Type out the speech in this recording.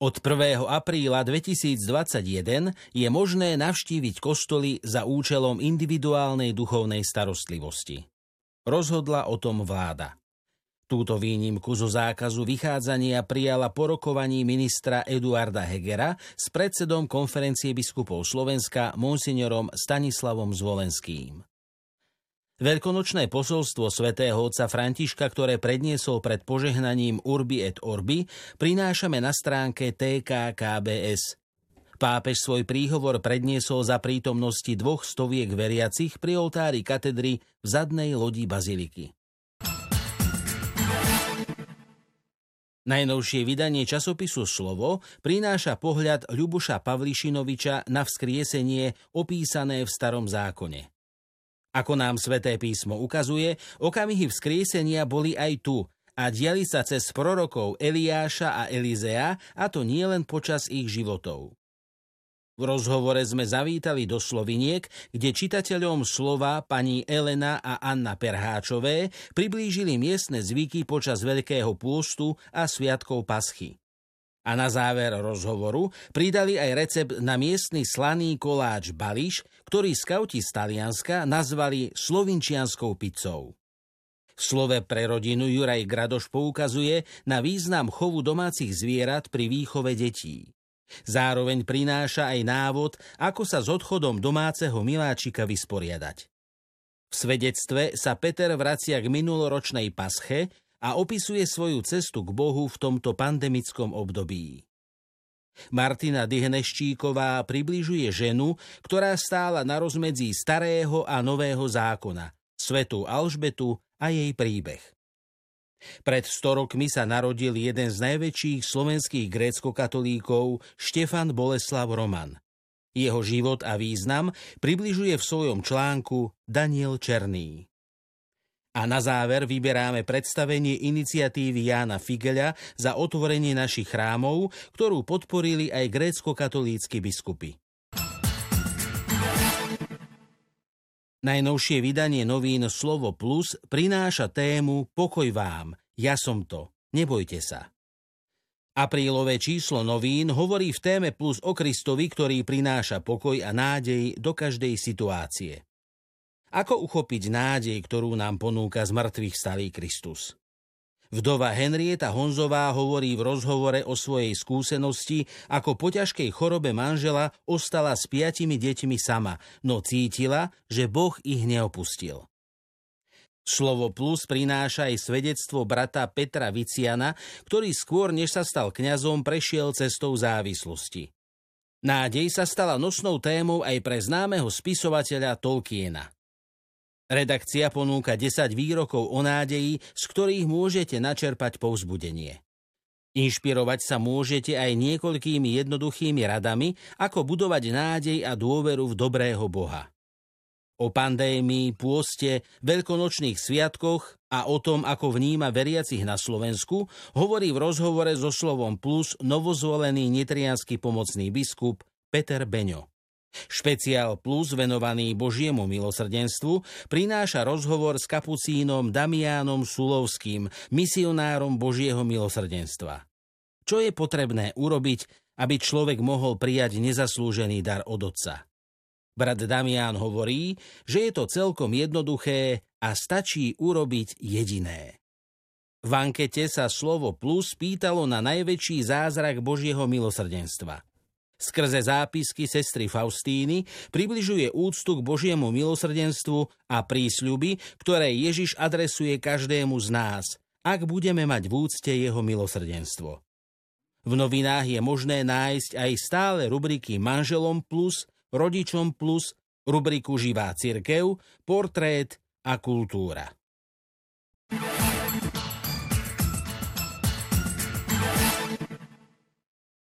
Od 1. apríla 2021 je možné navštíviť kostoly za účelom individuálnej duchovnej starostlivosti. Rozhodla o tom vláda. Túto výnimku zo zákazu vychádzania prijala po rokovaní ministra Eduarda Hegera s predsedom konferencie biskupov Slovenska monsignorom Stanislavom Zvolenským. Veľkonočné posolstvo svätého otca Františka, ktoré predniesol pred požehnaním Urbi et Orbi, prinášame na stránke TKKBS. Pápež svoj príhovor predniesol za prítomnosti dvoch stoviek veriacich pri oltári katedry v zadnej lodi baziliky. Najnovšie vydanie časopisu Slovo prináša pohľad Ľubuša Pavlišinoviča na vzkriesenie opísané v starom zákone. Ako nám sväté písmo ukazuje, okamihy vzkriesenia boli aj tu a diali sa cez prorokov Eliáša a Elizea, a to nielen počas ich životov. V rozhovore sme zavítali do Sloviniek, kde čitateľom slova pani Elena a Anna Perháčové priblížili miestne zvyky počas Veľkého pôstu a Sviatkov Paschy. A na záver rozhovoru pridali aj recept na miestny slaný koláč bališ, ktorý skauti z Talianska nazvali slovinčianskou pizzou. V slove pre rodinu Juraj Gradoš poukazuje na význam chovu domácich zvierat pri výchove detí. Zároveň prináša aj návod, ako sa s odchodom domáceho miláčika vysporiadať. V svedectve sa Peter vracia k minuloročnej pasche, a opisuje svoju cestu k Bohu v tomto pandemickom období. Martina Dyhneščíková približuje ženu, ktorá stála na rozmedzi starého a nového zákona, svetu Alžbetu a jej príbeh. Pred 100 rokmi sa narodil jeden z najväčších slovenských grécko-katolíkov Štefan Boleslav Roman. Jeho život a význam približuje v svojom článku Daniel Černý. A na záver vyberáme predstavenie iniciatívy Jána Figeľa za otvorenie našich chrámov, ktorú podporili aj grécko-katolícky biskupy. Najnovšie vydanie novín Slovo Plus prináša tému Pokoj vám, ja som to, nebojte sa. Aprílové číslo novín hovorí v téme Plus o Kristovi, ktorý prináša pokoj a nádej do každej situácie. Ako uchopiť nádej, ktorú nám ponúka z mŕtvych stalý Kristus? Vdova Henrieta Honzová hovorí v rozhovore o svojej skúsenosti, ako po ťažkej chorobe manžela ostala s piatimi deťmi sama, no cítila, že Boh ich neopustil. Slovo plus prináša aj svedectvo brata Petra Viciana, ktorý skôr než sa stal kňazom prešiel cestou závislosti. Nádej sa stala nosnou témou aj pre známeho spisovateľa Tolkiena. Redakcia ponúka 10 výrokov o nádeji, z ktorých môžete načerpať povzbudenie. Inšpirovať sa môžete aj niekoľkými jednoduchými radami, ako budovať nádej a dôveru v dobrého Boha. O pandémii, pôste, veľkonočných sviatkoch a o tom, ako vníma veriacich na Slovensku, hovorí v rozhovore so slovom plus novozvolený nitrianský pomocný biskup Peter Beňo. Špeciál Plus venovaný Božiemu milosrdenstvu prináša rozhovor s kapucínom Damiánom Sulovským, misionárom Božieho milosrdenstva. Čo je potrebné urobiť, aby človek mohol prijať nezaslúžený dar od Otca? Brat Damián hovorí, že je to celkom jednoduché a stačí urobiť jediné. V ankete sa slovo plus pýtalo na najväčší zázrak Božieho milosrdenstva – Skrze zápisky sestry Faustíny približuje úctu k Božiemu milosrdenstvu a prísľuby, ktoré Ježiš adresuje každému z nás, ak budeme mať v úcte jeho milosrdenstvo. V novinách je možné nájsť aj stále rubriky Manželom plus, Rodičom plus, rubriku Živá cirkev, Portrét a kultúra.